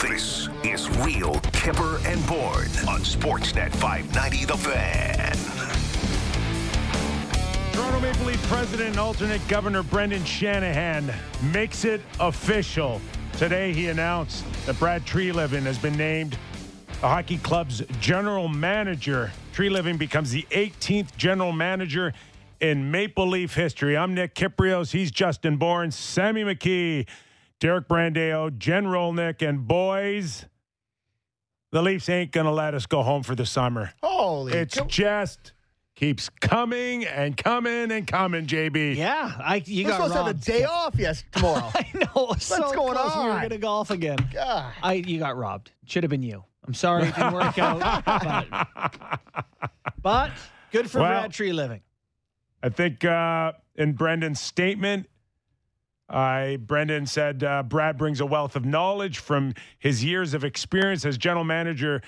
This is Real Kipper and Bourne on Sportsnet 590 The Fan. Toronto Maple Leaf President and alternate Governor Brendan Shanahan makes it official. Today he announced that Brad Treliving has been named the hockey club's general manager. Treliving becomes the 18th general manager in Maple Leaf history. I'm Nick Kypreos. He's Justin Bourne, Sammy McKee, Derek Brandeo, Jen Rolnick, and boys, the Leafs ain't going to let us go home for the summer. Holy, It's co- just keeps coming and coming and coming, JB. Yeah, I you we're got supposed to have a day off yes tomorrow. I know. What's so going close We were on? going to golf again. God. I you got robbed. Should have been you. I'm sorry it didn't work out, but, but good for Well- Brad Treliving. I think uh, in Brendan's statement, I Brendan said uh, Brad brings a wealth of knowledge from his years of experience as general manager,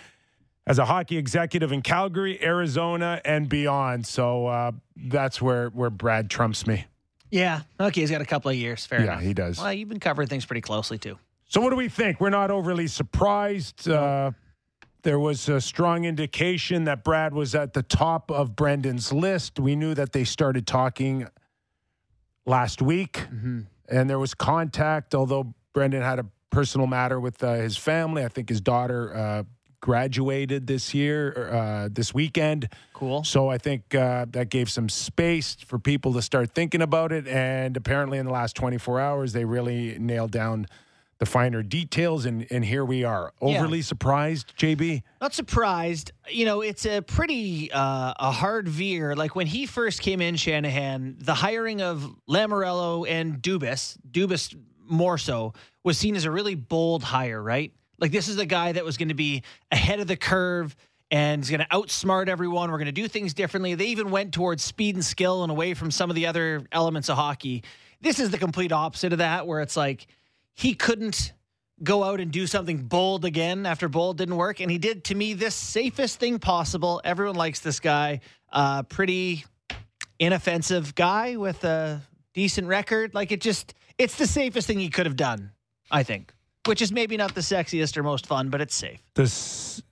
as a hockey executive in Calgary, Arizona, and beyond. So uh, that's where where Brad trumps me. Yeah. Okay, he's got a couple of years. Fair Yeah, enough. he does. Well, you've been covering things pretty closely too. So what do we think? We're not overly surprised. Uh, there was a strong indication that Brad was at the top of Brendan's list. We knew that they started talking last week, and there was contact. Although Brendan had a personal matter with uh, his family, I think his daughter uh, graduated this year, uh, this weekend. Cool. So I think uh, that gave some space for people to start thinking about it. And apparently, in the last 24 hours, they really nailed down the finer details. And, and here we are. Yeah. Overly surprised, JB? Not surprised. You know, it's a pretty uh, a hard veer. Like when he first came in, Shanahan, the hiring of Lamoriello and Dubas, Dubas more so, was seen as a really bold hire, right? Like this is the guy that was going to be ahead of the curve and is going to outsmart everyone. We're going to do things differently. They even went towards speed and skill and away from some of the other elements of hockey. This is the complete opposite of that, where it's like he couldn't go out and do something bold again after bold didn't work. And he did, to me, this safest thing possible. Everyone likes this guy. Uh, pretty inoffensive guy with a decent record. Like it just, it's the safest thing he could have done, I think. Which is maybe not the sexiest or most fun, but it's safe. Does s-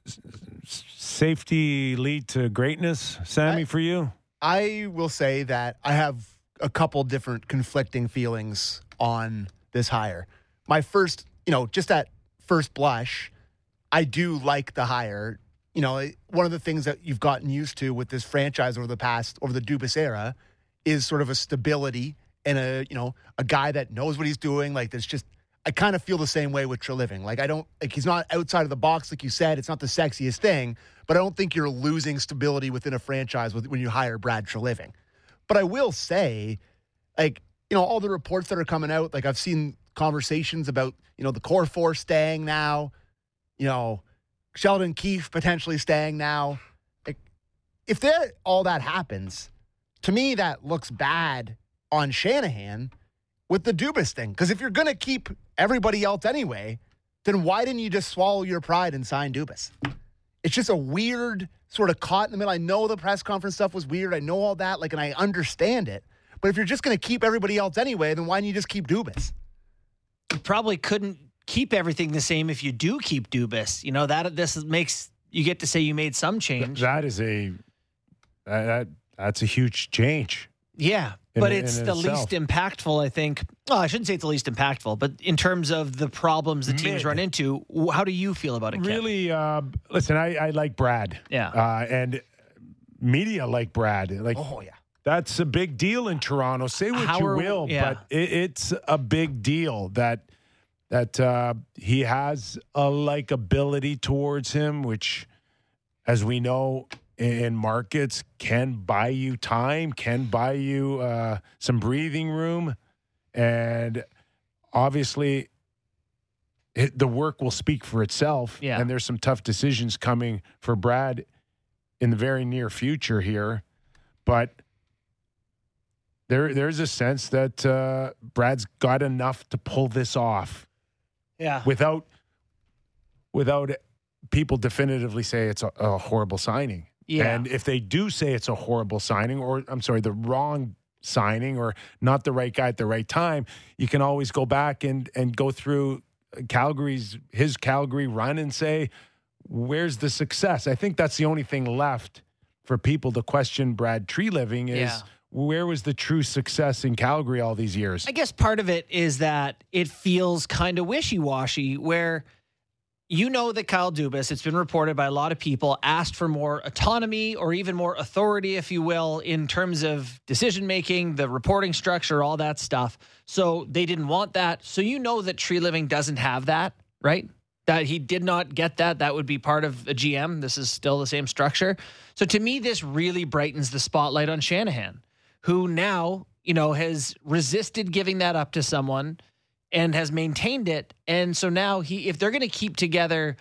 s- safety lead to greatness, Sammy, I- for you? I will say that I have a couple different conflicting feelings on this hire. My first, you know, just at first blush, I do like the hire. You know, one of the things that you've gotten used to with this franchise over the past, over the Dubas era, is sort of a stability and a, you know, a guy that knows what he's doing. Like, there's just, I kind of feel the same way with Treliving. Like, I don't, like, he's not outside of the box, like you said. It's not the sexiest thing, but I don't think you're losing stability within a franchise with, when you hire Brad Treliving. But I will say, like, you know, all the reports that are coming out, like, I've seen conversations about, you know, the core four staying now, you know, Sheldon Keefe potentially staying now. If that all that happens, to me, that looks bad on Shanahan with the Dubas thing. Because if you're to keep everybody else anyway, then why didn't you just swallow your pride and sign Dubas? It's just a weird sort of caught in the middle. I know the press conference stuff was weird. I know all that, like, and I understand it. But if you're just to keep everybody else anyway, then why don't you just keep Dubas? Probably couldn't keep everything the same if you do keep Dubas. You know, that this makes you get to say you made some change. That is a that, that that's a huge change. Yeah, in- but it's the itself. least impactful, I think. Well, I shouldn't say it's the least impactful, but in terms of the problems the teams Mid. run into, how do you feel about it, Kip? Really, uh, listen, I, I like Brad. Yeah. uh, and media like Brad. Like Oh, yeah. That's a big deal in Toronto. Say what How you will, yeah. but it, it's a big deal that that uh, he has a likability towards him, which, as we know in markets, can buy you time, can buy you uh, some breathing room, and obviously. It, the work will speak for itself, Yeah. and there's some tough decisions coming for Brad in the very near future here, but there there's a sense that uh, Brad's got enough to pull this off Yeah. without without people definitively say it's a, a horrible signing. Yeah. And if they do say it's a horrible signing, or I'm sorry, the wrong signing, or not the right guy at the right time, you can always go back and and go through Calgary's his Calgary run and say, "Where's the success?" I think that's the only thing left for people to question Brad Treliving is Yeah. Where was the true success in Calgary all these years? I guess part of it is that it feels kind of wishy washy, where you know that Kyle Dubas, it's been reported by a lot of people, asked for more autonomy or even more authority, if you will, in terms of decision making, the reporting structure, all that stuff. So they didn't want that. So you know that Treliving doesn't have that, right? That he did not get that. That would be part of a GM. This is still the same structure. So to me, this really brightens the spotlight on Shanahan, who now, you know, has resisted giving that up to someone and has maintained it. And so now he if they're going to keep together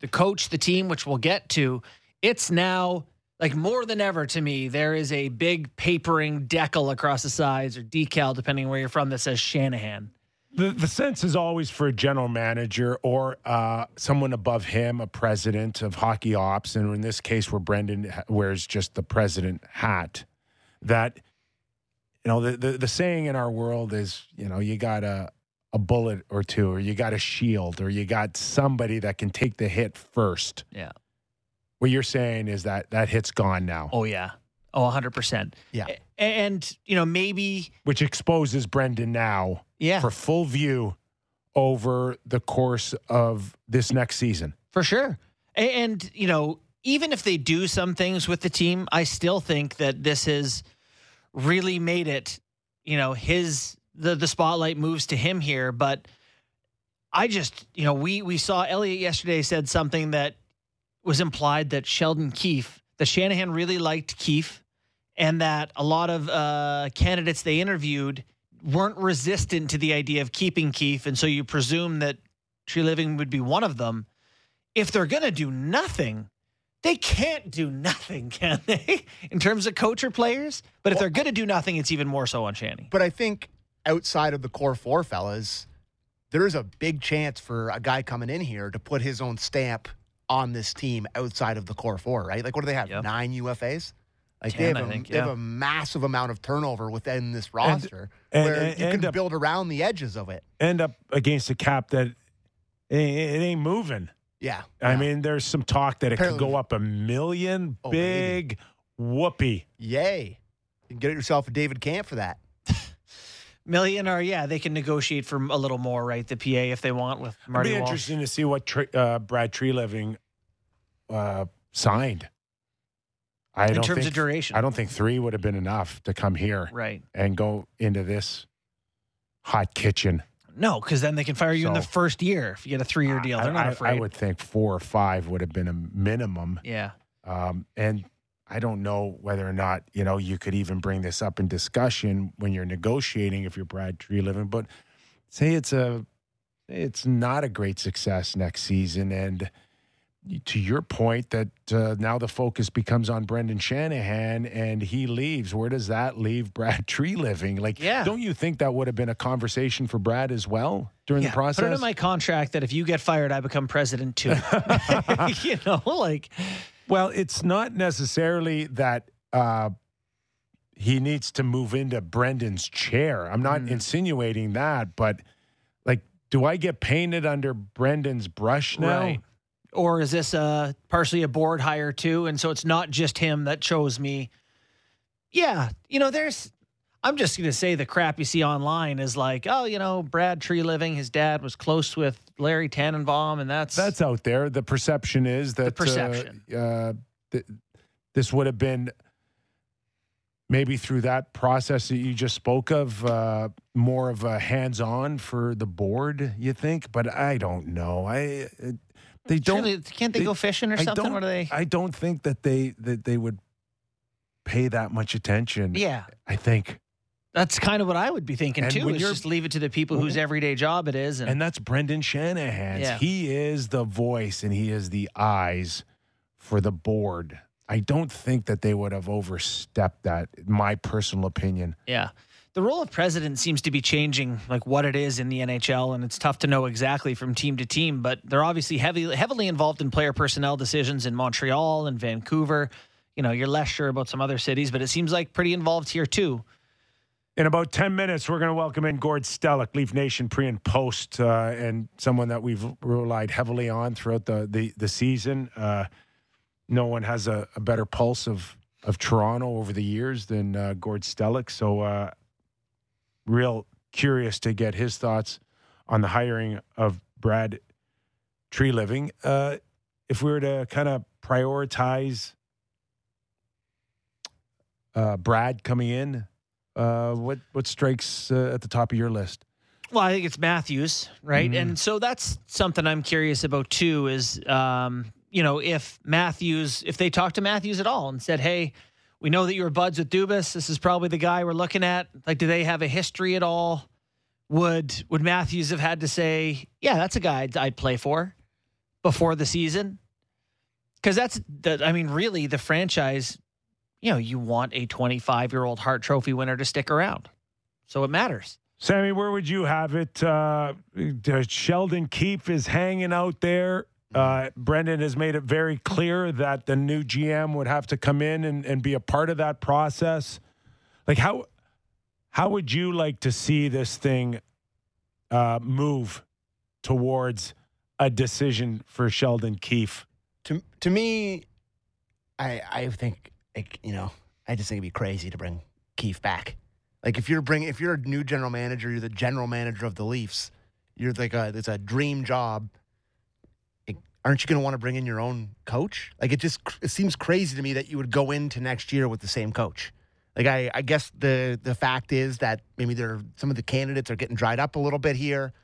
the coach, the team, which we'll get to, it's now like more than ever to me, there is a big papering decal across the sides or decal, depending where you're from, that says Shanahan. The, the sense is always for a general manager or uh, someone above him, a president of hockey ops, and in this case, where Brendan wears just the president hat, that you know the, the the saying in our world is you know you got a a bullet or two, or you got a shield, or you got somebody that can take the hit first. Yeah. What you're saying is that that hit's gone now, Oh yeah. Oh, 100%. Yeah. And, you know, maybe which exposes Brendan now yeah, for full view over the course of this next season. For sure. And, you know, even if they do some things with the team, I still think that this has really made it, you know, his the the spotlight moves to him here, but I just, you know, we we saw Elliot yesterday said something that was implied that Sheldon Keefe, that Shanahan really liked Keefe, and that a lot of uh, candidates they interviewed weren't resistant to the idea of keeping Keefe, and so you presume that Treliving would be one of them. If they're going to do nothing, they can't do nothing, can they? In terms of coach or players, but if they're going to do nothing, it's even more so on Shanny. But I think outside of the core four fellas, there is a big chance for a guy coming in here to put his own stamp on this team outside of the core four, right? Like, what do they have? Yep. Nine UFAs? Like they 10, have, I a, think, they have a massive amount of turnover within this roster and- where and- you can a- build around the edges of it. End up against a cap that it, it ain't moving. Yeah. I yeah. mean, there's some talk that it could go up a million. Oh, big whoopee. yay. You can get yourself a David Kampf for that. Million or yeah, they can negotiate for a little more, right? The PA if they want with Marty. It'd be Walsh. interesting to see what Tre- uh, Brad Treliving uh, signed. I in don't terms think, of duration, I don't think three would have been enough to come here right? and go into this hot kitchen. No, because then they can fire you in the first year if you get a three-year deal. They're I, not I- afraid. I would think four or five would have been a minimum. yeah, Um, and I don't know whether or not you know you could even bring this up in discussion when you're negotiating if you're Brad Treliving. But say it's a it's not a great success next season, and to your point that uh, now the focus becomes on Brendan Shanahan and he leaves. Where does that leave Brad Treliving? Like, Yeah. don't you think that would have been a conversation for Brad as well during yeah. the process? Put it in my contract that if you get fired, I become president too. you know, like Well, it's not necessarily that uh, he needs to move into Brendan's chair. I'm not Mm. insinuating that, but like, do I get painted under Brendan's brush now? Right. Or is this uh, partially a board hire too? And so it's not just him that chose me. Yeah, you know, there's. I'm just going to say the crap you see online is like, oh, you know, Brad Treliving, his dad was close with Larry Tannenbaum, and that's That's out there. The perception is that uh, perception. Uh, th- this would have been maybe through that process that you just spoke of, uh, more of a hands-on for the board. You think, but I don't know. I uh, they don't. Surely- can't they, they- go fishing or I something? are they? I don't think that they that they would pay that much attention. yeah, I think, that's kind of what I would be thinking And too. Is just leave it to the people whose everyday job it is, and, and that's Brendan Shanahan's. Yeah. He is the voice and he is the eyes for the board. I don't think that they would have overstepped that. My personal opinion. Yeah. The role of president seems to be changing, like what it is in the NHL, and it's tough to know exactly from team to team. But they're obviously heavy, heavily involved in player personnel decisions in Montreal and Vancouver. You know, you're less sure about some other cities, but it seems like pretty involved here too. In about 10 minutes, we're going to welcome in Gord Stellick, Leaf Nation pre and post, uh, and someone that we've relied heavily on throughout the, the, the season. Uh, no one has a, a, better pulse of, of Toronto over the years than uh, Gord Stellick. So, uh, real curious to get his thoughts on the hiring of Brad Treliving. Uh, if we were to kind of prioritize uh, Brad coming in, uh, what what strikes uh, at the top of your list? Well, I think it's Matthews, right? Mhm. And so that's something I'm curious about too. Is um, you know if Matthews, if they talked to Matthews at all and said, "Hey, we know that you were buds with Dubas. This is probably the guy we're looking at." Like, do they have a history at all? Would would Matthews have had to say, "Yeah, that's a guy I'd, I'd play for before the season"? Because that's the, I mean, really, the franchise. You know, you want a 25 year old Hart Trophy winner to stick around, so it matters. Sammy, where would you have it? Uh, Sheldon Keefe is hanging out there. Uh, Brendan has made it very clear that the new GM would have to come in and, and be a part of that process. Like how how would you like to see this thing uh, move towards a decision for Sheldon Keefe? To to me, I I think like, you know I just think it'd be crazy to bring Keefe back. Like if you're bringing if you're a new general manager, you're the general manager of the Leafs. You're like a it's a dream job. Like, aren't you going to want to bring in your own coach? Like it just it seems crazy to me that you would go into next year with the same coach. Like I, I guess the the fact is that maybe there some of the candidates are getting dried up a little bit here,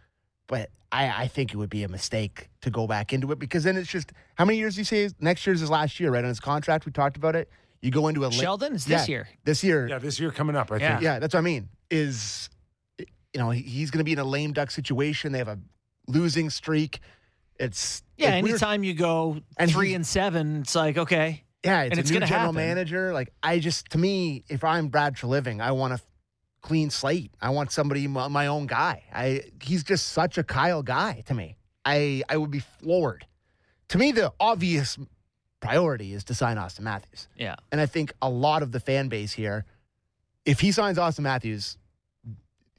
but I, I think it would be a mistake to go back into it because then it's just how many years do you say is, next year's his last year, right? On his contract, we talked about it. You go into a li- Sheldon is this year. This year, Yeah, this year coming up, I Yeah. think. yeah, that's what I mean. Is you know he's going to be in a lame duck situation. They have a losing streak. It's Yeah, like, we're- anytime you go And three he- and seven, it's like okay. Yeah, it's and a it's new gonna general happen. manager. Like I just, to me, if I'm Brad Treliving, I want a clean slate. I want somebody my, my own guy. I he's just such a Kyle guy to me. I I would be floored. To me, the obvious priority is to sign Auston Matthews, Yeah. and I think a lot of the fan base here, if he signs Auston Matthews,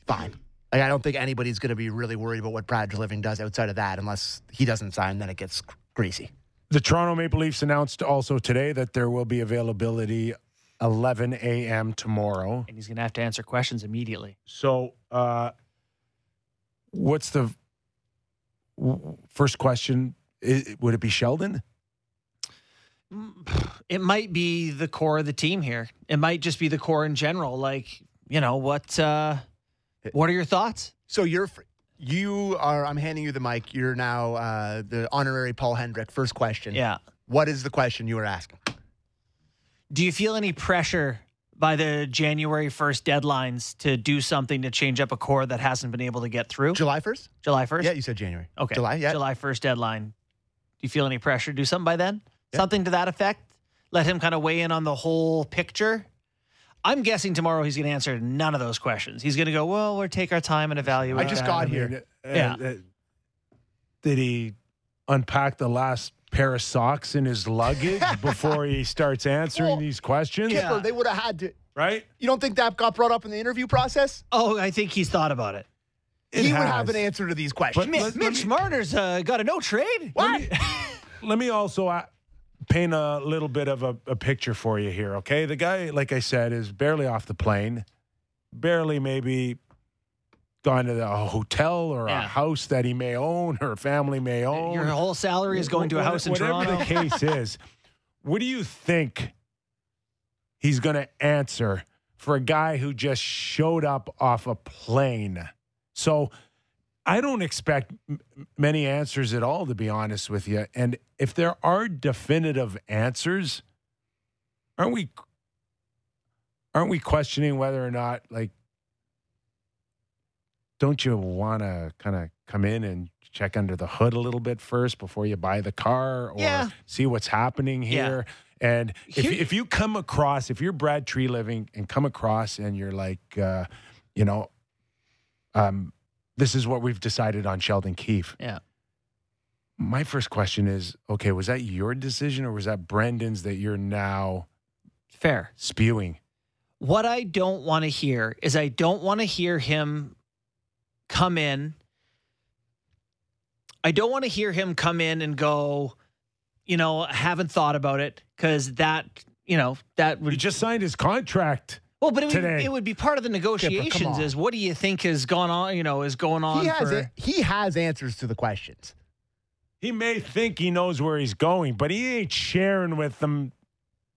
fine. Like I don't think anybody's going to be really worried about what Brad Living does outside of that, unless he doesn't sign, then it gets greasy. The Toronto Maple Leafs announced also today that there will be availability 11 a.m. tomorrow. And he's gonna have to answer questions immediately. So, uh, what's the first question? I would it be Sheldon? It might be the core of the team here. It might just be the core in general. Like, you know, what uh what are your thoughts? So you're you are. I'm handing you the mic. You're now uh, the honorary Paul Hendrick. First question. Yeah. What is the question you were asking? Do you feel any pressure by the January 1st deadlines to do something to change up a core that hasn't been able to get through? July first? July 1st? Yeah, you said January. Okay. July. Yeah. July 1st deadline. Do you feel any pressure to do something by then? Yeah. Something to that effect? Let him kind of weigh in on the whole picture? I'm guessing tomorrow he's going to answer none of those questions. He's going to go, well, we'll take our time and evaluate. I just that." got I here. mean, uh, Yeah. uh, did he unpack the last pair of socks in his luggage before he starts answering Well, these questions? Kipper, they would have had to. Right? You don't think that got brought up in the interview process? Oh, I think he's thought about it. It he would have an answer to these questions. But- let- Mitch Marner's uh, got a no trade. what? Let me also uh, paint a little bit of a, a picture for you here, okay? The guy, like I said, is barely off the plane, barely maybe gone to a hotel or a house that he may own or a family may uh, own. Your whole salary is going to a house in whatever Toronto. the case is, what do you think he's going to answer for a guy who just showed up off a plane? So I don't expect m- many answers at all, to be honest with you. And if there are definitive answers, aren't we? Aren't we questioning whether or not, like, don't you want to kind of come in and check under the hood a little bit first before you buy the car or Yeah. see what's happening Yeah. here? And if, Here- if you come across, if you're Brad Treliving and come across and you're like, uh, you know, um, this is what we've decided on Sheldon Keefe. Yeah. My first question is okay, was that your decision or was that Brendan's that you're now Fair. spewing? What I don't want to hear is I don't want to hear him come in. I don't want to hear him come in and go, you know, I haven't thought about it because that, you know, that He just signed his contract. Well, but it would, it would be part of the negotiations. on. Is what do you think has gone on? You know, is going on He has for it. He has answers to the questions. He may think he knows where he's going, but he ain't sharing with them.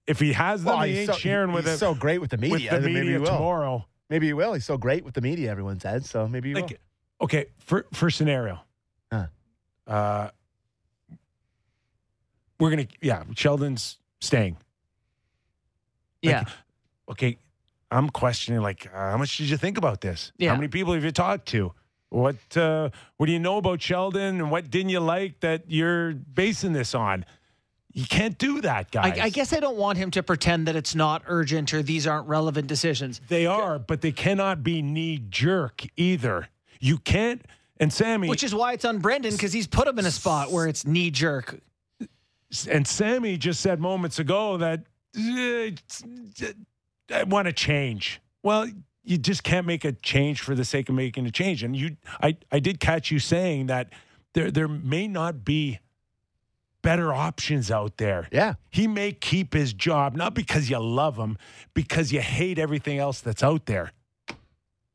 If he has them, Well, he ain't so, sharing with them. he's it so great with the with media. the then maybe media he will. tomorrow. Maybe he will. He's so great with the media. Everyone says so. Maybe he will. Okay, for for scenario, Huh. uh, we're gonna yeah, Sheldon's staying. yeah. Okay, I'm questioning like, uh, how much did you think about this? Yeah. How many people have you talked to? What uh, what do you know about Sheldon, and what didn't you like that you're basing this on? You can't do that, I, guys. I guess I don't want him to pretend that it's not urgent or these aren't relevant decisions. They are, but they cannot be knee jerk either. You can't. And Sammy, Which is why it's on Brendan because he's put him in a spot where it's knee jerk. and Sammy just said moments ago that "Eh, it's- I want to change. Well, you just can't make a change for the sake of making a change. And you, I, I did catch you saying that there, there may not be better options out there. yeah. He may keep his job not because you love him, because you hate everything else that's out there.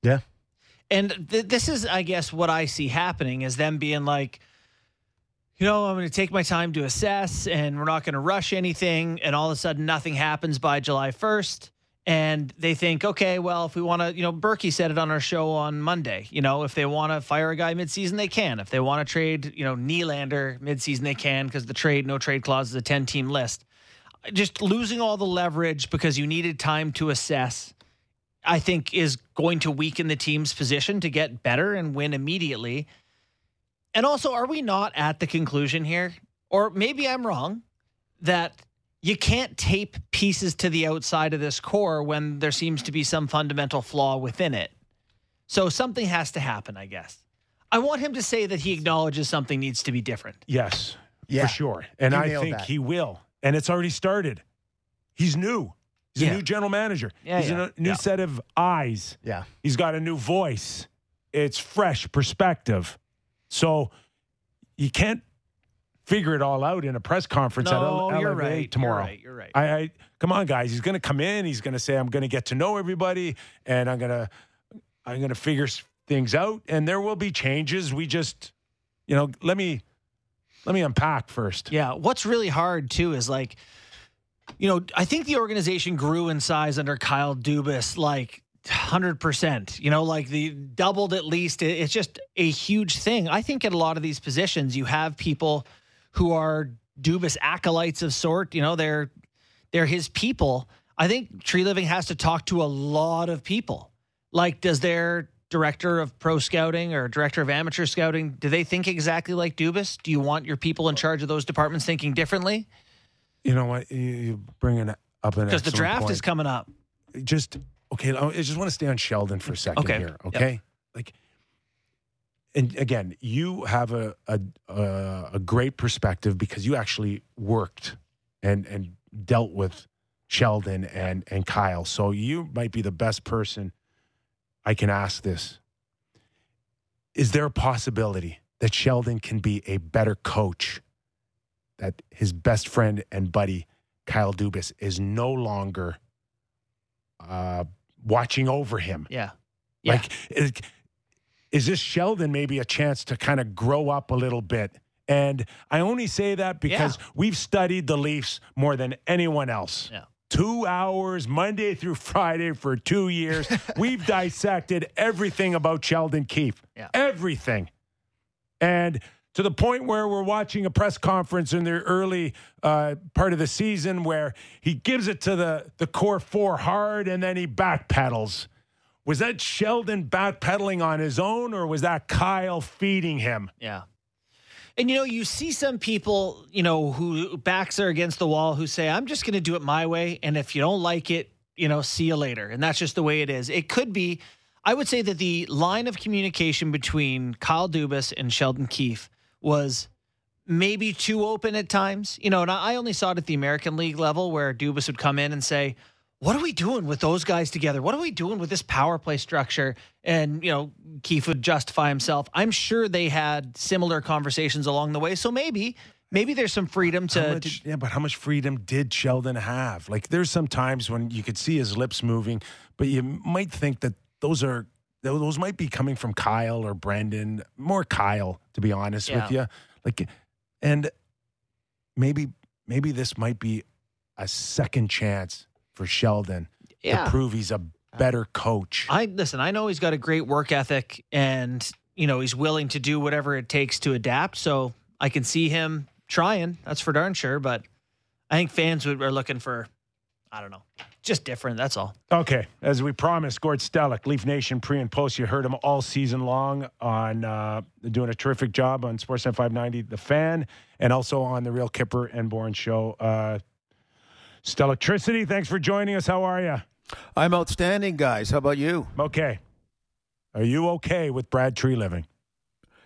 Yeah. And th- this is, I guess, what I see happening is them being like, you know, I'm going to take my time to assess and we're not going to rush anything. And all of a sudden, nothing happens by July 1st. And they think, okay, well, if we want to, you know, Berkey said it on our show on Monday. You know, if they want to fire a guy midseason, they can. If they want to trade, you know, Nylander midseason, they can because the trade, no trade clause is a 10 team list. Just losing all the leverage because you needed time to assess I think is going to weaken the team's position to get better and win immediately. And also, are we not at the conclusion here, or maybe I'm wrong, that you can't tape pieces to the outside of this core when there seems to be some fundamental flaw within it? So something has to happen, I guess. I want him to say that he acknowledges something needs to be different. Yes, Yeah. for sure. And You I think that. he will. And it's already started. He's new. He's Yeah. a new general manager. Yeah, He's yeah, a new yeah. set of eyes. Yeah. He's got a new voice. It's fresh perspective. So you can't figure it all out in a press conference at No, L- you're right. tomorrow. You're right. You're right. I, I come on, guys. He's going to come in. He's going to say, "I'm going to get to know everybody, and I'm going to, I'm going to figure things out, and there will be changes. We just, you know, let me, let me unpack first. Yeah. What's really hard too is like, you know, I think the organization grew in size under Kyle Dubas like 100%. You know, like the doubled at least. It's just a huge thing. I think at a lot of these positions, you have people who are Dubas acolytes of sort. You know, they're they're his people. I think Treliving has to talk to a lot of people. Like, does their director of pro scouting or director of amateur scouting, do they think exactly like Dubas? Do you want your people in charge of those departments thinking differently? You know what? You, bring it up Because the draft point. is coming up. just okay. I just want to stay on Sheldon for a second Okay. here. Yep. Okay, like, and again, you have a, a a great perspective because you actually worked and and dealt with Sheldon and and Kyle. So you might be the best person I can ask this. Is there a possibility that Sheldon can be a better coach? That his best friend and buddy Kyle Dubas is no longer uh, watching over him. Yeah. Yeah. Like, is, is this Sheldon maybe a chance to kind of grow up a little bit? And I only say that because we've studied the Leafs more than anyone else. Yeah. Two hours, Monday through Friday for two years. we've dissected everything about Sheldon Keefe. Yeah. Everything. And to the point where we're watching a press conference in the early uh, part of the season where he gives it to the, the core four hard and then he backpedals. Was that Sheldon backpedaling on his own or was that Kyle feeding him? Yeah. And you know, you see some people, you know, who backs are against the wall who say, I'm just going to do it my way. And if you don't like it, you know, see you later. And that's just the way it is. It could be, I would say that the line of communication between Kyle Dubas and Sheldon Keefe was maybe too open at times. You know, and I only saw it at the American League level where Dubas would come in and say, what are we doing with those guys together? What are we doing with this power play structure? And, you know, Keefe would justify himself. I'm sure they had similar conversations along the way. So maybe, maybe there's some freedom to. Much, to yeah, but how much freedom did Sheldon have? Like, there's some times when you could see his lips moving, but you might think that those are those might be coming from Kyle or Brendan, more Kyle, to be honest Yeah. with you. Like, and maybe maybe this might be a second chance for Sheldon yeah. to prove he's a better coach. I listen, I know he's got a great work ethic and, you know, he's willing to do whatever it takes to adapt. So I can see him trying. That's for darn sure. But I think fans would, are looking for, I don't know, just different. That's all. Okay, as we promised, Gord Stellick, Leaf Nation pre and post. You heard him all season long on uh, doing a terrific job on Sportsnet 590, The Fan, and also on the Real Kipper and Bourne show. Uh, Stellictricity, thanks for joining us. How are you? I'm outstanding, guys. How about you? Okay. Are you okay with Brad Treliving?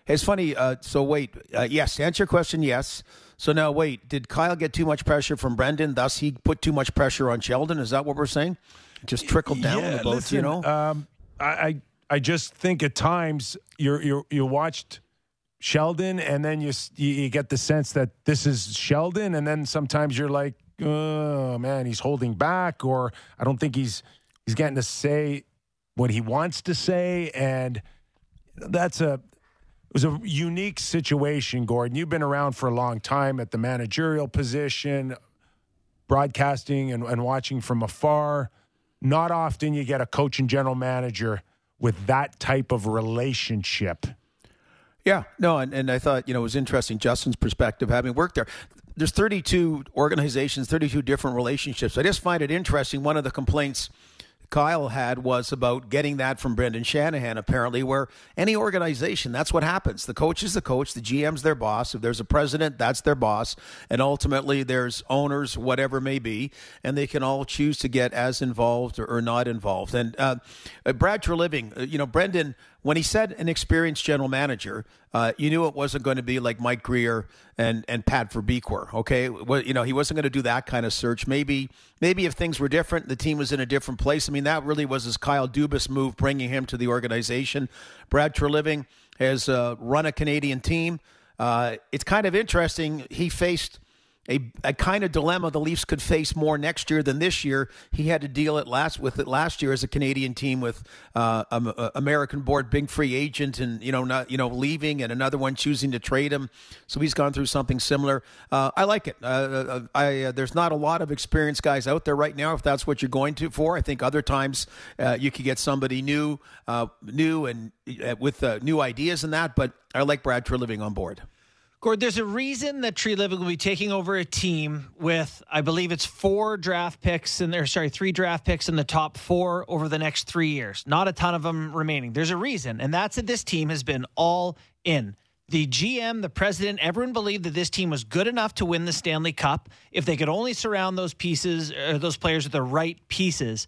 It's funny. Uh, so wait, uh, yes. Answer your question, yes. So now wait, did Kyle get too much pressure from Brendan? Thus, he put too much pressure on Sheldon. Is that what we're saying? It just trickled down Yeah, the both, listen, you know. Um, I, I I just think at times you're you you watched Sheldon, and then you you get the sense that this is Sheldon, and then sometimes you're like, oh man, he's holding back, or I don't think he's he's getting to say what he wants to say, and that's a it was a unique situation, Gordon. You've been around for a long time at the managerial position, broadcasting and, and watching from afar. Not often you get a coach and general manager with that type of relationship. Yeah, no, and, and I thought, you know, it was interesting, Justin's perspective, having worked there. There's 32 organizations, 32 different relationships. I just find it interesting. One of the complaints Kyle had was about getting that from Brendan Shanahan, apparently, where any organization, that's what happens. The coach is the coach, the GM's their boss. If there's a president, that's their boss. And ultimately, there's owners, whatever may be, and they can all choose to get as involved or, not involved. And uh, uh, Brad Treliving, uh, you know, Brendan, when he said an experienced general manager, uh, you knew it wasn't going to be like Mike Grier and and Pat Verbeek Okay, well, you know he wasn't going to do that kind of search. Maybe maybe if things were different, the team was in a different place. I mean, that really was his Kyle Dubas move, bringing him to the organization. Brad Treliving has uh, run a Canadian team. Uh, it's kind of interesting. He faced a, a kind of dilemma the Leafs could face more next year than this year. He had to deal it last with it last year as a Canadian team with uh, um, uh, American board big free agent and you know not you know leaving and another one choosing to trade him. So he's gone through something similar. Uh, I like it. Uh, uh, I there's not a lot of experienced guys out there right now. If that's what you're going to for, I think other times you could get somebody new, new and with new ideas and that. But I like Brad Treliving on board. Gord, there's a reason that Treliving will be taking over a team with, I believe it's four draft picks and there, sorry, three draft picks in the top four over the next three years. Not a ton of them remaining. There's a reason, and that's that this team has been all in. The GM, the president, everyone believed that this team was good enough to win the Stanley Cup if they could only surround those pieces, or those players with the right pieces.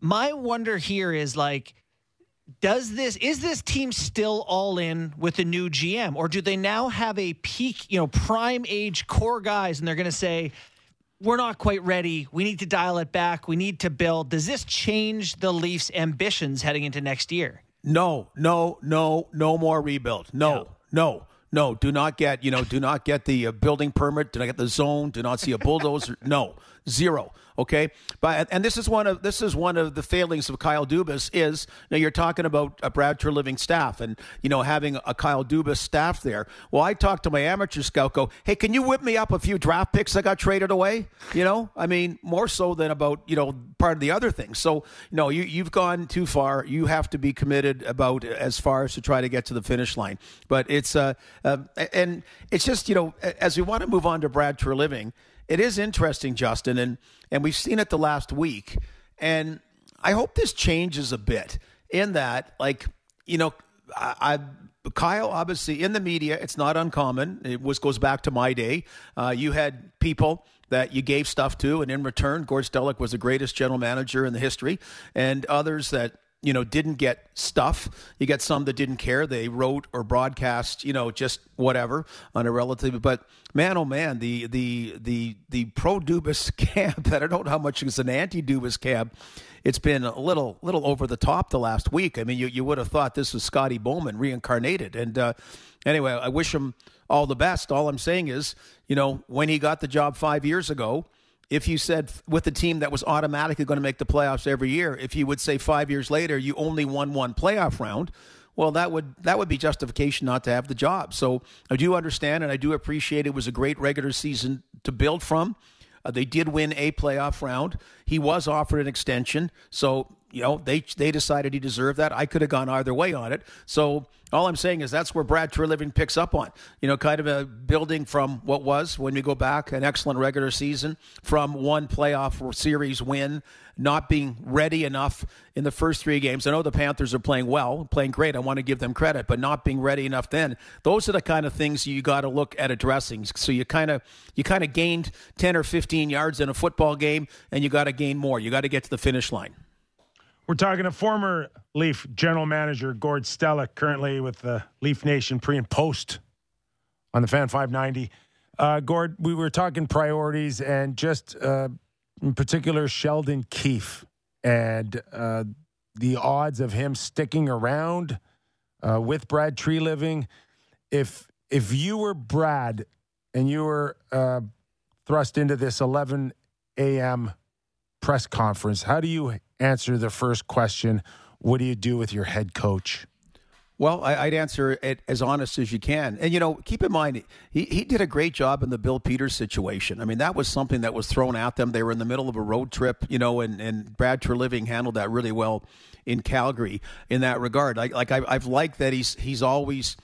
My wonder here is like, does this is this team still all in with the new GM or do they now have a peak, you know, prime age core guys and they're going to say we're not quite ready. We need to dial it back. We need to build. Does this change the Leafs ambitions heading into next year? No, no, no, no more rebuild. No, no, no. Do not get you know. Do not get the uh, building permit. Do not get the zone. Do not see a bulldozer. no, zero. Okay, but and this is one of this is one of the failings of Kyle Dubas is now you're talking about a Brad Living staff and you know having a Kyle Dubas staff there. Well, I talked to my amateur scout. Go, hey, can you whip me up a few draft picks that got traded away? You know, I mean, more so than about you know part of the other things. So no, you you've gone too far. You have to be committed about as far as to try to get to the finish line. But it's uh, uh and it's just you know as we want to move on to Brad Living it is interesting, Justin, and and we've seen it the last week, and I hope this changes a bit in that, like you know, I. I Kyle, obviously, in the media, it's not uncommon. It was goes back to my day. Uh, you had people that you gave stuff to, and in return, Gord Stellick was the greatest general manager in the history, and others that you know, didn't get stuff. You get some that didn't care. They wrote or broadcast, you know, just whatever on a relative. But man, oh man, the the the the pro Dubas camp. That I don't know how much is an anti Dubas camp. It's been a little little over the top the last week. I mean, you you would have thought this was Scotty Bowman reincarnated. And uh, anyway, I wish him all the best. All I'm saying is, you know, when he got the job five years ago if you said with a team that was automatically going to make the playoffs every year, if you would say five years later you only won one playoff round, well, that would that would be justification not to have the job. So I do understand and I do appreciate it was a great regular season to build from. Uh, they did win a playoff round. He was offered an extension, so you know they they decided he deserved that. I could have gone either way on it. So all I'm saying is that's where Brad Treliving picks up on. You know, kind of a building from what was when we go back an excellent regular season from one playoff series win, not being ready enough in the first three games. I know the Panthers are playing well, playing great. I want to give them credit, but not being ready enough then. Those are the kind of things you got to look at addressing. So you kind of you kind of gained 10 or 15 yards in a football game and you got to gain more. You got to get to the finish line. We're talking to former Leaf general manager Gord Stellick, currently with the Leaf Nation pre and post on the Fan 590. Uh, Gord, we were talking priorities and just uh, in particular Sheldon Keefe and uh, the odds of him sticking around uh, with Brad Treliving. If if you were Brad and you were uh, thrust into this 11 a.m. press conference, how do you answer the first question what do you do with your head coach? Well, I, would answer it as honest as you can. And, you know, keep in mind, he, he did a great job in the Bill Peters situation. I mean, that was something that was thrown at them. They were in the middle of a road trip, you know, and, and Brad Treliving handled that really well in Calgary in that regard. Like, like I, I've liked that he's, he's always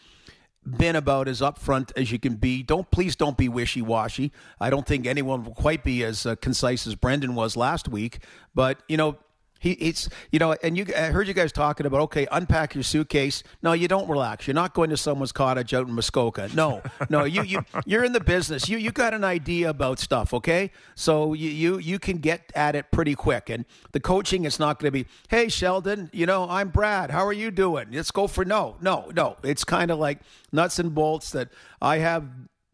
been about as upfront as you can be. Don't please don't be wishy washy. I don't think anyone will quite be as uh, concise as Brendan was last week. But you know, he, it's you know, and you I heard you guys talking about okay, unpack your suitcase. No, you don't relax. You're not going to someone's cottage out in Muskoka. No, no, you you you're in the business. You you got an idea about stuff, okay? So you you you can get at it pretty quick. And the coaching is not going to be, hey Sheldon, you know I'm Brad. How are you doing? Let's go for no, no, no. It's kind of like nuts and bolts that I have.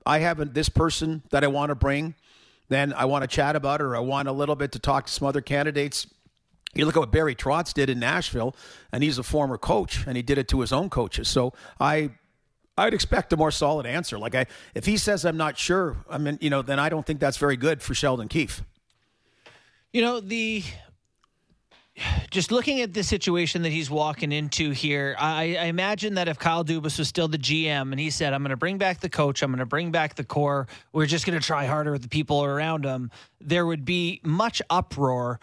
I have this person that I want to bring. Then I want to chat about, or I want a little bit to talk to some other candidates you look at what Barry Trotz did in Nashville, and he's a former coach, and he did it to his own coaches. So I, I'd expect a more solid answer. Like I, if he says I'm not sure, I mean, you know, then I don't think that's very good for Sheldon Keefe. You know the. Just looking at the situation that he's walking into here, I, I imagine that if Kyle Dubas was still the GM and he said, "I'm going to bring back the coach, I'm going to bring back the core, we're just going to try harder with the people around him," there would be much uproar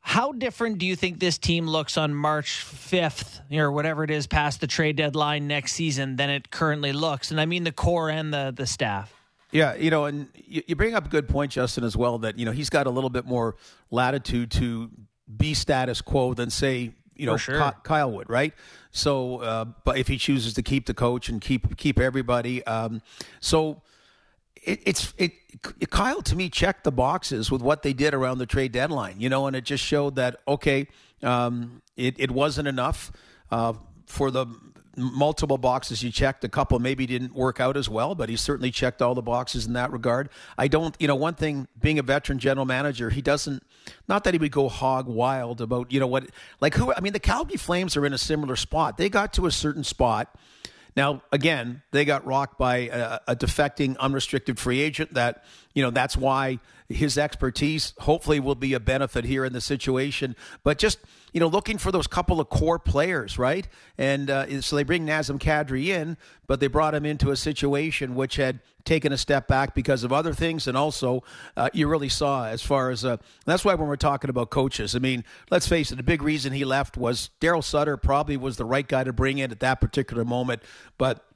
how different do you think this team looks on March 5th or whatever it is past the trade deadline next season than it currently looks? And I mean the core and the, the staff. Yeah, you know, and you, you bring up a good point, Justin, as well, that, you know, he's got a little bit more latitude to be status quo than, say, you know, sure. Kyle would, right? So, uh, but if he chooses to keep the coach and keep keep everybody, um, so it, it's it Kyle to me checked the boxes with what they did around the trade deadline, you know, and it just showed that okay, um, it it wasn't enough uh, for the multiple boxes you checked. A couple maybe didn't work out as well, but he certainly checked all the boxes in that regard. I don't, you know, one thing being a veteran general manager, he doesn't. Not that he would go hog wild about, you know, what like who. I mean, the Calgary Flames are in a similar spot. They got to a certain spot now, again, they got rocked by a, a, defecting unrestricted free agent. That you know that's why his expertise hopefully will be a benefit here in the situation. But just you know, looking for those couple of core players, right? And uh, so they bring Nazem Kadri in, but they brought him into a situation which had taken a step back because of other things, and also uh, you really saw as far as uh, that's why when we're talking about coaches, I mean, let's face it, the big reason he left was Daryl Sutter probably was the right guy to bring in at that particular moment, but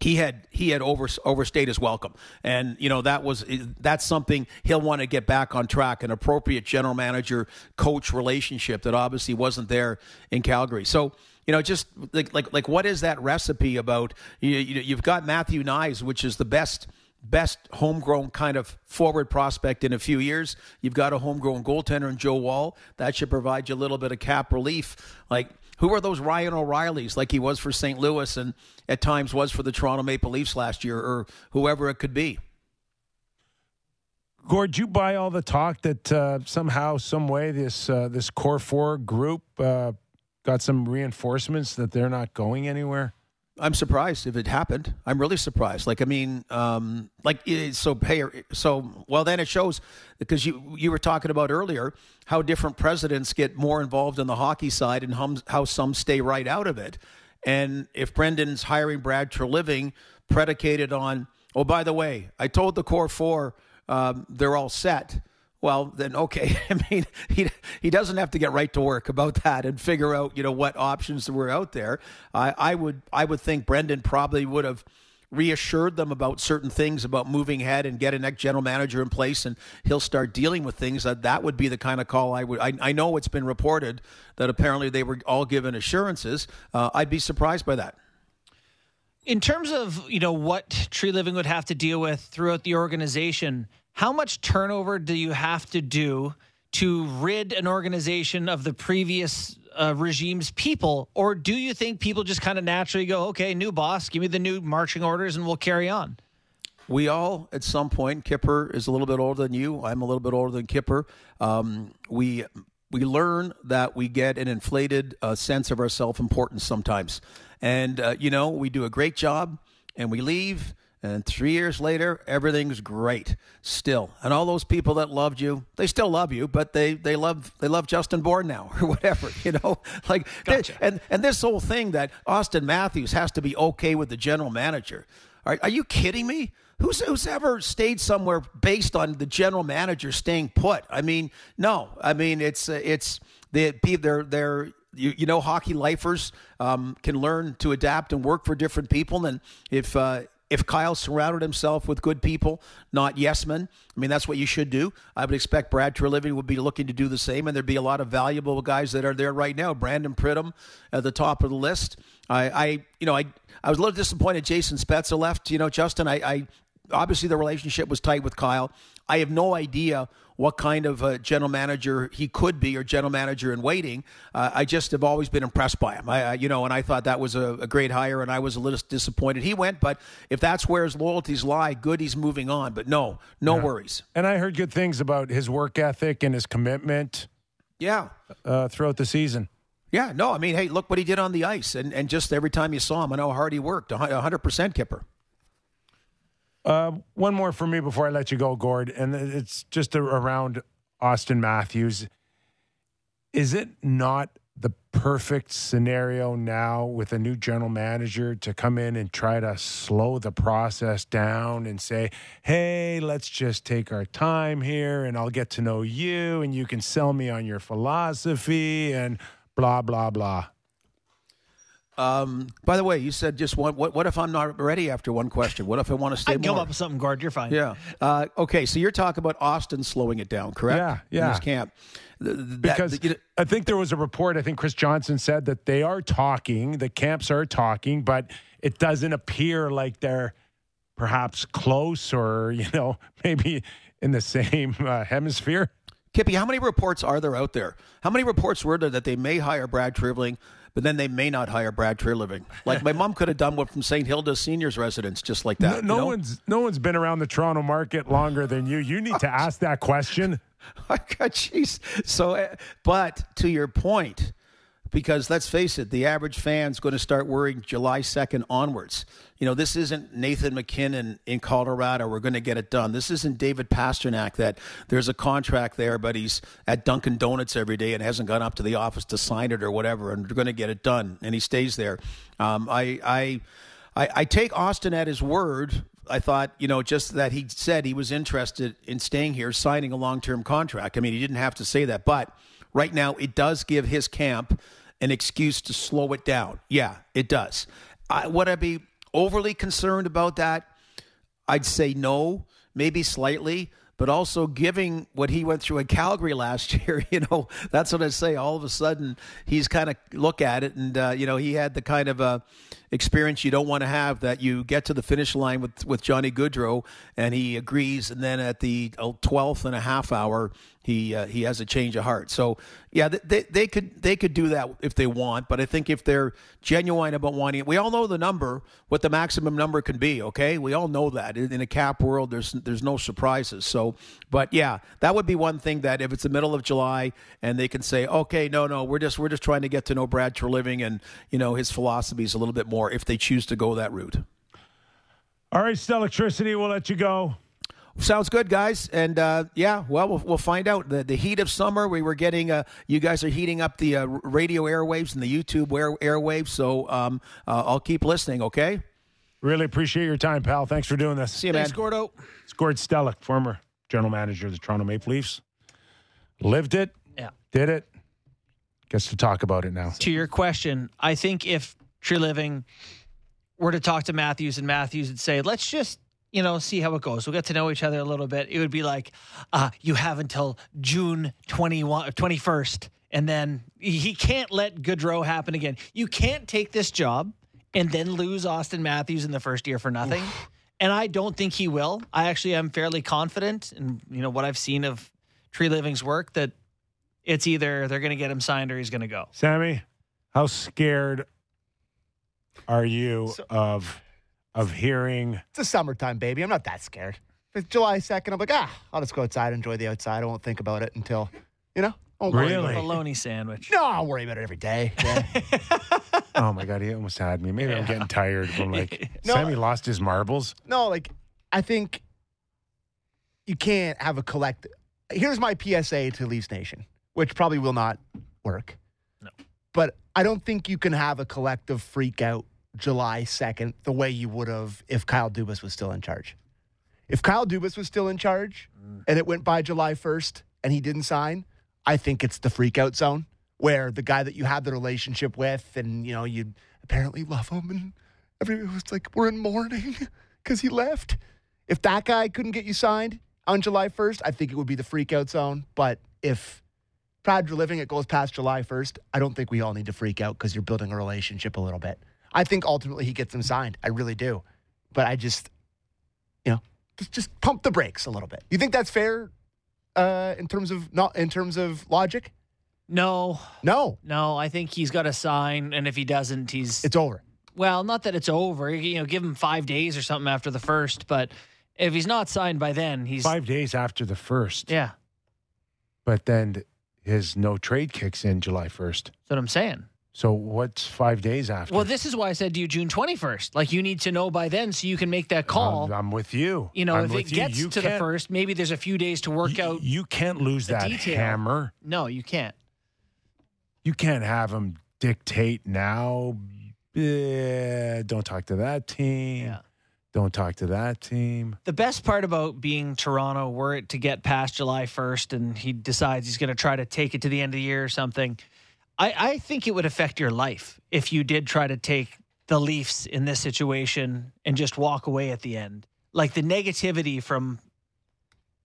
he had he had over, overstayed his welcome, and you know that was that's something he'll want to get back on track. An appropriate general manager coach relationship that obviously wasn't there in Calgary. So you know, just like like like what is that recipe about? You, you have got Matthew Knies, which is the best best homegrown kind of forward prospect in a few years. You've got a homegrown goaltender in Joe Woll. that should provide you a little bit of cap relief. Like Who are those Ryan O'Reillys like he was for St. Louis and at times was for the Toronto Maple Leafs last year or whoever it could be? Gord, you buy all the talk that uh, somehow, some way, this uh, this core four group uh, got some reinforcements that they're not going anywhere? I'm surprised if it happened. I'm really surprised. Like, I mean, um, like, so hey, so well, then it shows because you you were talking about earlier how different presidents get more involved in the hockey side and hum, how some stay right out of it. And if Brendan's hiring Brad Treliving predicated on, oh, by the way, I told the core four um, they're all set well then okay i mean he he doesn't have to get right to work about that and figure out you know what options were out there. I i would i would think brendan probably would have reassured them about certain things about moving ahead and get a next general manager in place and he'll start dealing with things. That that would be the kind of call i would i, I know it's been reported that apparently they were all given assurances. Uh, i'd be surprised by that. In terms of you know what Treliving would have to deal with throughout the organization how much turnover do you have to do to rid an organization of the previous uh, regime's people? Or do you think people just kind of naturally go, okay, new boss, give me the new marching orders and we'll carry on? We all, at some point, Kipper is a little bit older than you. I'm a little bit older than Kipper. Um, we we learn that we get an inflated uh, sense of our self importance sometimes, and uh, you know we do a great job, and we leave, and three years later, everything's great still. And all those people that loved you, they still love you, but they, they love they love Justin Bourne now or whatever, you know. Like gotcha. they, and and this whole thing that Auston Matthews has to be okay with the general manager. Are, are you kidding me? Who's who's ever stayed somewhere based on the general manager staying put? I mean, no. I mean, it's uh, it's they they're they're you, you know hockey lifers um, can learn to adapt and work for different people and if uh, if Kyle surrounded himself with good people, not yes men, I mean, that's what you should do. I would expect Brad Treliving would be looking to do the same, and there'd be a lot of valuable guys that are there right now. Brandon Pridham at the top of the list. I, I you know, I, I was a little disappointed Jason Spezza left. You know, Justin, I, I obviously the relationship was tight with Kyle. I have no idea what kind of a general manager he could be or general manager in waiting. Uh, I just have always been impressed by him. I, you know, and I thought that was a, a, great hire, and I was a little disappointed he went. But if that's where his loyalties lie, good, he's moving on. But no, no yeah. worries. And I heard good things about his work ethic and his commitment. Yeah, uh, throughout the season. Yeah, no, I mean, hey, look what he did on the ice, and, and just every time you saw him, I know how hard he worked. 100% Kipper. Uh, one more for me before I let you go, Gord, and it's just around Auston Matthews. Is it not the perfect scenario now with a new general manager to come in and try to slow the process down and say, hey, let's just take our time here and I'll get to know you and you can sell me on your philosophy and blah, blah, blah? Um, by the way, you said just one. What, what if I'm not ready after one question? What if I want to stay I more? come up with something, Gord. You're fine. Yeah. Uh, okay. So you're talking about Auston slowing it down, correct? Yeah. Yeah. In this camp. That, because you know, I think there was a report. I think Chris Johnson said that they are talking. The camps are talking, but it doesn't appear like they're perhaps close or you know maybe in the same uh, hemisphere. Kippy, how many reports are there out there? How many reports were there that they may hire Brad Treliving, but then they may not hire Brad Treliving? Like my mom could have done one from St. Hilda's seniors residence, just like that. No, no you know? one's no one's been around the Toronto market longer than you. You need to ask that question. Jeez. So, uh, but to your point, because let's face it, the average fan's going to start worrying July 2nd onwards. You know, this isn't Nathan MacKinnon in Colorado. We're going to get it done. This isn't David Pastrnak that there's a contract there, but he's at Dunkin' Donuts every day and hasn't gone up to the office to sign it or whatever, and we're going to get it done, and he stays there. Um, I, I, I, I take Auston at his word I thought, you know, just that he said he was interested in staying here, signing a long term contract. I mean, he didn't have to say that, but right now it does give his camp an excuse to slow it down. Yeah, it does. I, would I be overly concerned about that? I'd say no, maybe slightly, but also giving what he went through in Calgary last year, you know, that's what I say. All of a sudden, he's kind of look at it, and uh, you know, he had the kind of uh, experience you don't want to have that you get to the finish line with with Johnny Gaudreau, and he agrees, and then at the uh, twelfth and a half hour, he uh, he has a change of heart. So yeah, they, they could they could do that if they want, but I think if they're genuine about wanting it, we all know the number, what the maximum number can be. Okay, we all know that in a cap world, there's there's no surprises. So, but yeah, that would be one thing that if it's the middle of July and they can say, okay, no, no, we're just we're just trying to get to know Brad Treliving and you know his philosophies a little bit more if they choose to go that route. All right, Electricity, we'll let you go. Sounds good, guys. And uh, yeah, well, well, we'll find out. The, the heat of summer, we were getting, uh, you guys are heating up the uh, radio airwaves and the YouTube air, airwaves. So um, uh, I'll keep listening, okay? Really appreciate your time, pal. Thanks for doing this. See you, Thanks, man. Gordo. It's Gord Stellick, former general manager of the Toronto Maple Leafs. Lived it, Yeah. did it, gets to talk about it now. To your question, I think if Treliving were to talk to Matthews and Matthews would say, let's just you know, see how it goes. We'll get to know each other a little bit. It would be like, uh, you have until June 21, 21st. And then he can't let Gaudreau happen again. You can't take this job and then lose Auston Matthews in the first year for nothing. and I don't think he will. I actually am fairly confident in, you know, what I've seen of Treliving's work that it's either they're going to get him signed or he's going to go. Sammy, how scared are you So- of of hearing It's a summertime, baby. I'm not that scared. If it's July 2nd, I'm like, ah, I'll just go outside, enjoy the outside. I won't think about it until, you know, I won't worry about Really? it. Bologna sandwich. No, I'll worry about it every day. Yeah. Oh my god, he almost had me. Maybe I'm getting tired. I'm like, No. Sammy lost his marbles. no, like, I think you can't have a collect. Here's my PSA to Leafs Nation, which probably will not work. No. But I don't think you can have a collective freak out July 2nd the way you would have if Kyle Dubas was still in charge. If Kyle Dubas was still in charge and it went by July 1st and he didn't sign, I think it's the freak out zone where the guy that you had the relationship with and, you know, you apparently love him and everybody was like, we're in mourning because he left. If that guy couldn't get you signed on July 1st, I think it would be the freak out zone. But if Brad Treliving it goes past July 1st, I don't think we all need to freak out because you're building a relationship a little bit. I think ultimately he gets him signed. I really do. But I just, you know, just, just pump the brakes a little bit. You think that's fair uh, in terms of not in terms of logic? No, No, no, I think he's got to sign. And if he doesn't, he's it's over. Well, not that it's over. You know, give him five days or something after the first. But if he's not signed by then, he's Five days after the first, yeah. but then his no trade kicks in July first. That's what I'm saying. So what's five days after? Well, this is why I said to you June 21st. Like you need to know by then so you can make that call. I'm, with you. you know, I'm if it you. gets You to the first, maybe there's a few days to work you, out. You can't lose that detail. hammer. No, you can't. You can't have him dictate now. Eh, don't talk to that team. Yeah. Don't talk to that team. The best part about being Toronto, were it to get past July 1st and he decides he's going to try to take it to the end of the year or something, I, I think it would affect your life if you did try to take the Leafs in this situation and just walk away at the end. Like the negativity from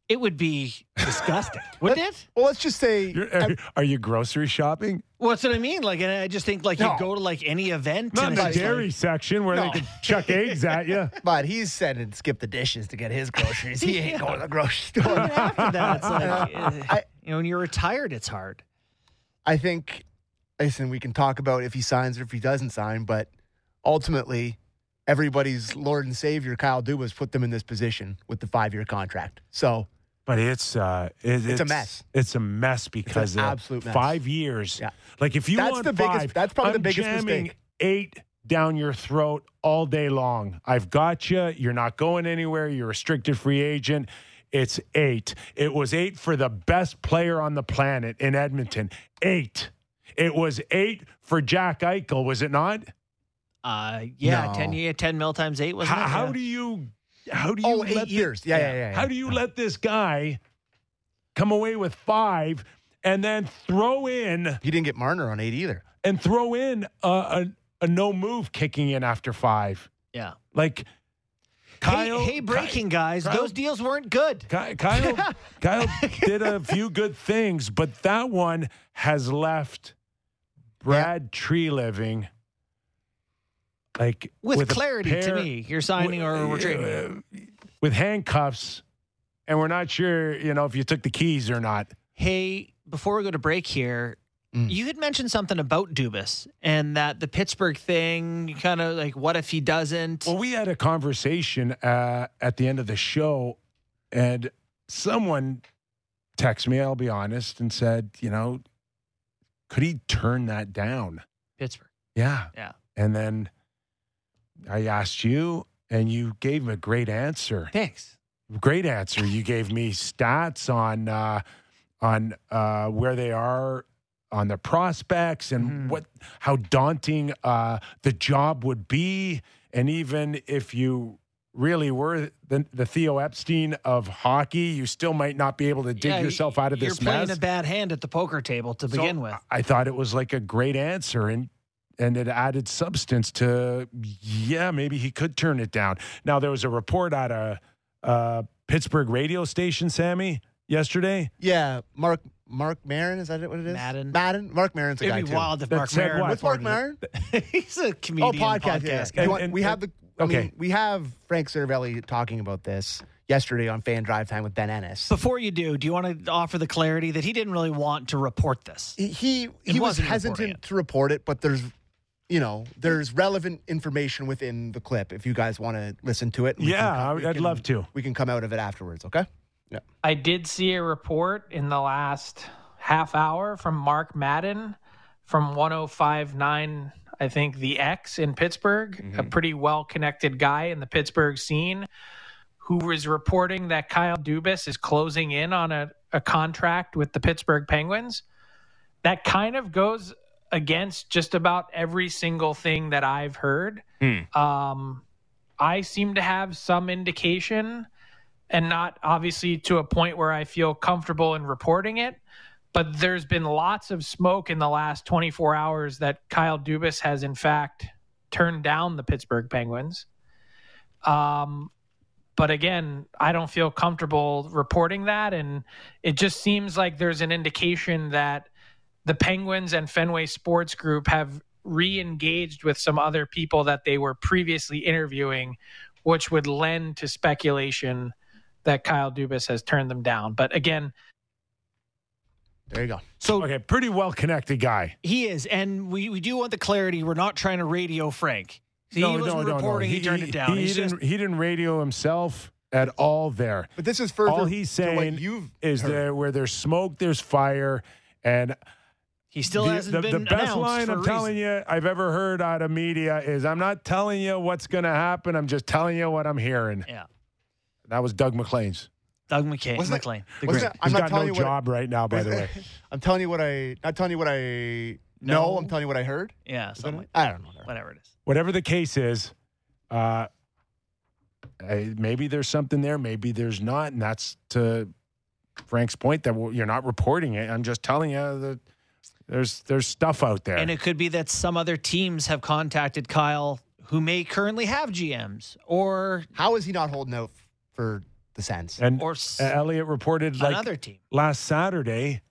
it would be disgusting, wouldn't it? Well, let's just say You're, are, are you grocery shopping? Well, that's what I mean. Like, and I just think like No. you go to like any event, Not in the dairy like- section where No. they can chuck eggs at you. But he's said and skip the dishes to get his groceries. He ain't going to the grocery store. Even after that, it's like, uh, I- you know, when you're retired, it's hard. I think, listen, we can talk about if he signs or if he doesn't sign, but ultimately, everybody's Lord and Savior, Kyle Dubas, put them in this position with the five year contract. So, But it's uh, it, it's, a mess. It's a mess because absolute mess. five years. Yeah. Like if you That's want the biggest- that's probably the I'm biggest jamming mistake. Eight down your throat all day long. I've got you. You're not going anywhere. You're a restricted free agent. It's eight. It was eight for the best player on the planet in Edmonton. Eight. It was eight for Jack Eichel, was it not? Uh, yeah, No. ten year, ten mil times eight wasn't How, how Yeah. do you? How do you? oh, let eight the- years. Yeah, yeah, yeah. yeah. How do you let this guy come away with five and then throw in He didn't get Marner on eight either. and throw in a, a, a no move kicking in after five? Yeah. Like Kyle. hey, hey, breaking guys, Kyle- those deals weren't good. Kyle, Kyle did a few good things, but that one has left Brad Treliving like With, a clarity pair- to me, you're signing or we're trading. uh, with handcuffs, and we're not sure, you know, if you took the keys or not. Hey, before we go to break here, Mm. you had mentioned something about Dubas and that the Pittsburgh thing, kind of like, what if he doesn't? Well, we had a conversation uh, at the end of the show, and someone texted me, I'll be honest, and said, you know, could he turn that down? Pittsburgh. Yeah. Yeah. And then I asked you, and you gave him a great answer. Thanks. Great answer. You gave me stats on uh, on uh, where they are on the prospects and Mhm. what how daunting uh, the job would be, and even if you really were the, the Theo Epstein of hockey, you still might not be able to dig Yeah, yourself out of this mess. You're this playing mess. a bad hand at the poker table to So begin with. I thought it was like a great answer and and it added substance to yeah, maybe he could turn it down. Now there was a report out of uh, Pittsburgh radio station, Sammy, yesterday. Yeah, Mark Mark Marin is that? What it is? Madden. Madden. Mark Marin's a It'd guy be too. wild if That Mark said Maron. what? What's Mark reported Marin? He's a Oh, comedian, podcast. podcast, yeah. guy. You want- And- we and- have the. I okay. mean, we have Frank Seravalli talking about this yesterday on Fan Drive Time with Ben Ennis. Before you do, do you want to offer the clarity that he didn't really want to report this? he he, he was hesitant to report it, but there's you know there's relevant information within the clip. If you guys want to listen to it, Yeah, can come- I'd can- love to. We can come out of it afterwards. Okay. Yeah. I did see a report in the last half hour from Mark Madden from 1059, I think, the ex in Pittsburgh, a pretty well connected guy in the Pittsburgh scene, who was reporting that Kyle Dubas is closing in on a, a contract with the Pittsburgh Penguins. That kind of goes against just about every single thing that I've heard. Um, I seem to have some indication and not obviously to a point where I feel comfortable in reporting it. But there's been lots of smoke in the last 24 hours that Kyle Dubas has, in fact, turned down the Pittsburgh Penguins. Um, but again, I don't feel comfortable reporting that. And it just seems like there's an indication that the Penguins and Fenway Sports Group have re engaged with some other people that they were previously interviewing, which would lend to speculation that Kyle Dubas has turned them down. But again, There you go. So Okay, pretty well connected guy. he is, and we, we do want the clarity. We're not trying to radio Frank. he wasn't reporting. He, turned it down. He, He's didn't, just, he didn't radio himself at all there. But this is further. all he's saying you've is heard. that where there's smoke, there's fire, and he still the, hasn't the, been the best line I'm telling you I've ever heard out of media is I'm not telling you what's going to happen. I'm just telling you what I'm hearing. Yeah, That was Doug MacLean's. Doug McKay, Wasn't it- MacLean. the wasn't great. it- I'm He's not got telling no you what- job right now, by the way. I'm telling you what I. Not telling you what I No. know. I'm telling you what I heard. Yeah, something like I don't know. whatever it is. Whatever the case is, uh, I- maybe there's something there, maybe there's not, and that's to Frank's point that you're not reporting it. I'm just telling you that there's there's stuff out there. And it could be that some other teams have contacted Kyle who may currently have GMs or How is he not holding out for the Sens? and or s- uh, Elliot reported like another team. last Saturday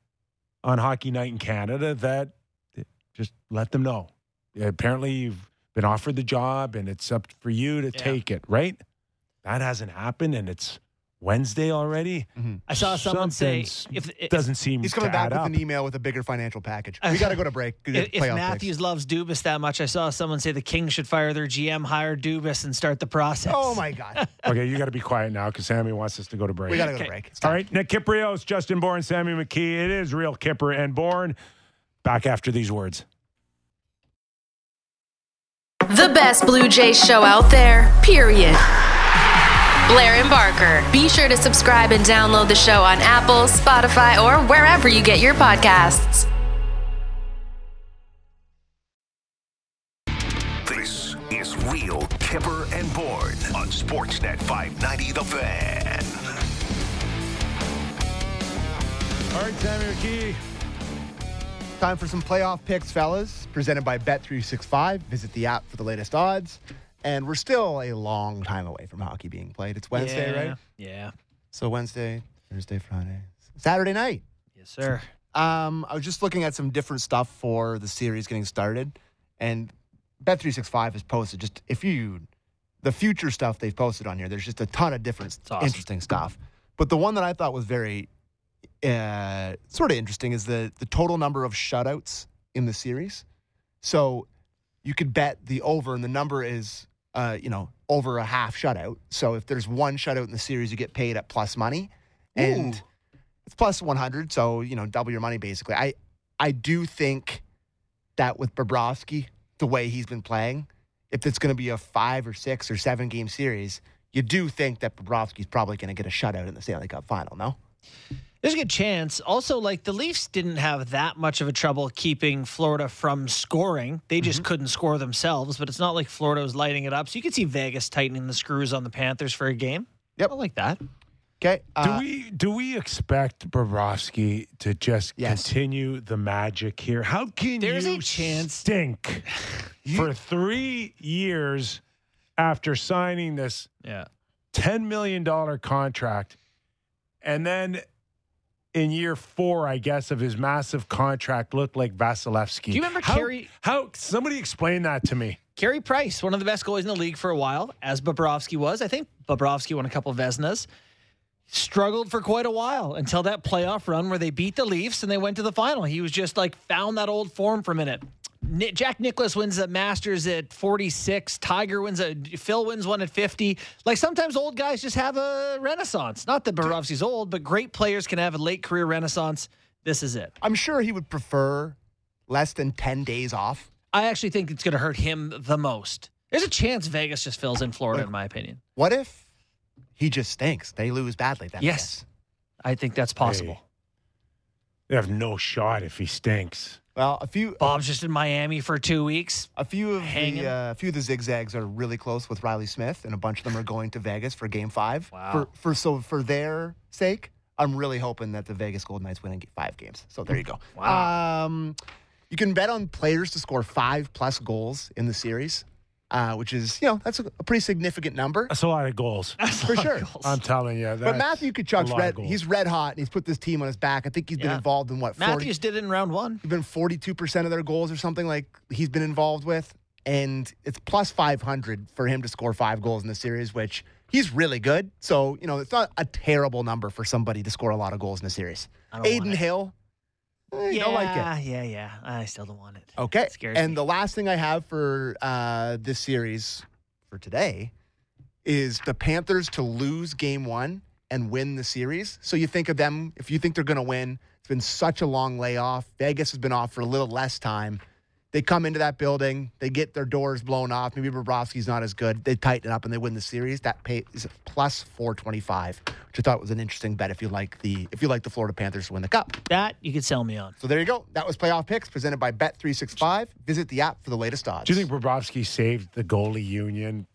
on Hockey Night in Canada that just let them know. Apparently, you've been offered the job and it's up for you to Yeah. take it, right? That hasn't happened and it's Wednesday already. Mm-hmm. I saw someone say Something's- if, if Doesn't seem He's coming to back add with up. an email with a bigger financial package. We got to go to break. if, if Matthews picks. loves Dubas that much, I saw someone say the Kings should fire their GM, hire Dubas, and start the process. Oh my God. okay, you got to be quiet now because Sammy wants us to go to break. We got to go to break. It's All Nick Kypreos, Justin Bourne, Sammy McKee. It is real Kipper and Bourne. Back after these words. The best Blue Jays show out there, period. Blair and Barker. Be sure to subscribe and download the show on Apple, Spotify, or wherever you get your podcasts. This is Real Kipper and Bourne on Sportsnet 590 The Fan. All right, Sammy McKee. Time for some playoff picks, fellas. Presented by Bet365. Visit the app for the latest odds. And we're still a long time away from hockey being played. It's Wednesday, yeah. right? Yeah. So Wednesday, Thursday, Friday, Saturday night. Yes, sir. Um, I was just looking at some different stuff for the series getting started, and Bet365 has posted just if you the future stuff they've posted on here. There's just a ton of different awesome. interesting stuff. But the one that I thought was very uh, sort of interesting is the the total number of shutouts in the series. So you could bet the over, and the number is uh, you know over a half shutout. So if there's one shutout in the series, you get paid at plus money, and it's plus 100. So you know double your money basically. I I do think that with Bobrovsky, the way he's been playing, if it's going to be a five or six or seven game series, you do think that Bobrovsky's probably going to get a shutout in the Stanley Cup final. No. There's a good chance. Also, like the Leafs didn't have that much of a trouble keeping Florida from scoring. They just couldn't score themselves, but it's not like Florida was lighting it up. So you could see Vegas tightening the screws on the Panthers for a game. Yep. I like that. Okay. Do uh, we do we expect Bobrovsky to just Yes. continue the magic here? How can There's you a chance- stink for three years after signing this Yeah. ten million dollar contract, and then in year four, I guess, of his massive contract, looked like Vasilevskiy? Do you remember how, Carey- How somebody explain that to me? Carey Price, one of the best goalies in the league for a while, as Bobrovsky was. I think Bobrovsky won a couple of Vezinas. Struggled for quite a while until that playoff run where they beat the Leafs and they went to the final. He was just like found that old form for a minute. Ni- Jack Nicklaus wins the Masters at 46. Tiger wins a Phil wins one at 50. Like sometimes old guys just have a renaissance. Not that Bobrovsky's old, but great players can have a late career renaissance. This is it. I'm sure he would prefer less than 10 days off. I actually think it's going to hurt him the most. There's a chance Vegas just fills in Florida, in my opinion. What if he just stinks? They lose badly then. Yes. guess. I think that's possible. Hey, they have no shot if he stinks. Well, a few Bob's just in Miami for two weeks. a few of Hanging. the uh, a few of the zigzags are really close with Reilly Smith, and a bunch of them are going to Vegas for Game Five. Wow. For for so for their sake, I'm really hoping that the Vegas Golden Knights win in five games. So there you go. Wow. Um, you can bet on players to score five plus goals in the series, uh, which is you know that's a, a pretty significant number That's a lot of goals. for sure. I'm telling you. But Matthew Tkachuk's red. He's red hot, and he's put this team on his back. I think he's been Yeah. involved in what 40, Matthews did it in round one. He's been 42% of their goals or something like he's been involved with. And it's plus 500 for him to score five goals in the series, which he's really good. So, you know, it's not a terrible number for somebody to score a lot of goals in a series. I don't Adin it. Hill, eh, you yeah, don't like it. yeah, yeah. I still don't want it. Okay. It scares and me. the last thing I have for uh, this series for today is the Panthers to lose game one and win the series. So you think of them, if you think they're going to win, it's been such a long layoff. Vegas has been off for a little less time. They come into that building, they get their doors blown off. Maybe Bobrovsky's not as good. They tighten it up and they win the series. That pay is plus 425, which I thought was an interesting bet if you like the if you like the Florida Panthers to win the cup. That you could sell me on. So there you go. That was playoff picks presented by Bet365. Visit the app for the latest odds. Do you think Bobrovsky saved the goalie union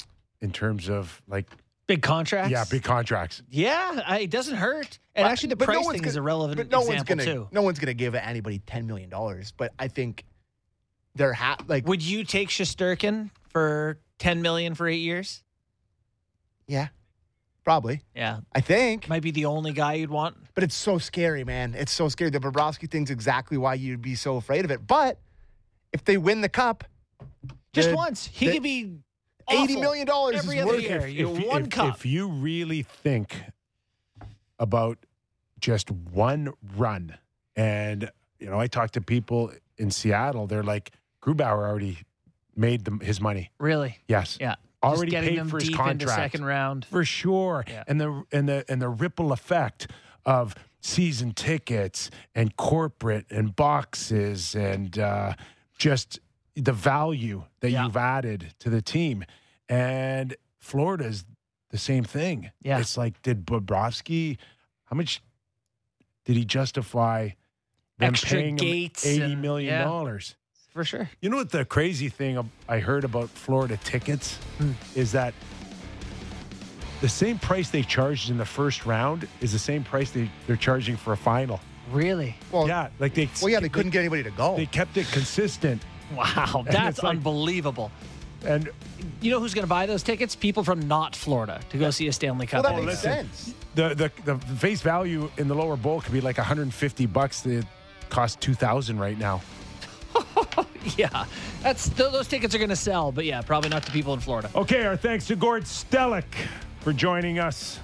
in terms of like, Big contracts. yeah, big contracts? Yeah, I, it doesn't hurt. And But- actually, the but no thing gonna- is a relevant but no example one's gonna too. no one's gonna give anybody ten million dollars. But I think they're ha- like Would you take Shesterkin for ten million for eight years? yeah, probably. Yeah, I think, might be the only guy you'd want. but it's so scary, man. It's so scary. The Bobrovsky thing's exactly why you'd be so afraid of it. But if they win the cup, Just the- once, he the could be eighty awful million dollars is every other worth year. it. You if, one if- cup. if you really think about just one run, and you know, I talked to people in Seattle. They're like, Grubauer already made them his money. really, Yes, yeah, already paid them for his contract second round. for sure. Yeah. And the and the and the ripple effect of season tickets and corporate and boxes and uh, just the value that Yeah. you've added to the team. And Florida's the same thing. Yeah. It's like, did Bobrovsky, how much did he justify them Extra paying him gates eighty and- million yeah. dollars? For sure. You know what the crazy thing I heard about Florida tickets Hmm. is that the same price they charged in the first round is the same price they, they're charging for a final. Really? Well, yeah, like they well, yeah, they couldn't get anybody to go. they kept it consistent. Wow, that's like- unbelievable. And You know who's going to buy those tickets? People from not Florida to go see a Stanley well, Cup. that game. makes listen. sense. the, the the face value in the lower bowl could be like 150 bucks. They cost 2,000 right now. yeah, that's th- those tickets are going to sell, but yeah, probably not to people in Florida. Okay, our thanks to Gord Stellick for joining us.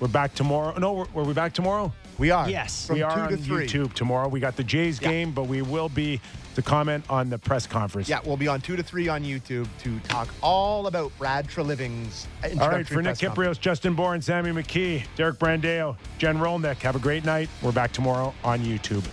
We're back tomorrow. No, were, were we back tomorrow? We are. Yes. From we are two on three. YouTube tomorrow. We got the Jays Yeah. game, but we will be to comment on the press conference. Yeah, we'll be on two to three on YouTube to talk all about Brad Treliving's All right, for Nick press conference. Kypreos, Justin Bourne, Sammy McKee, Derek Brandeo, Jen Rolnick, have a great night. We're back tomorrow on YouTube.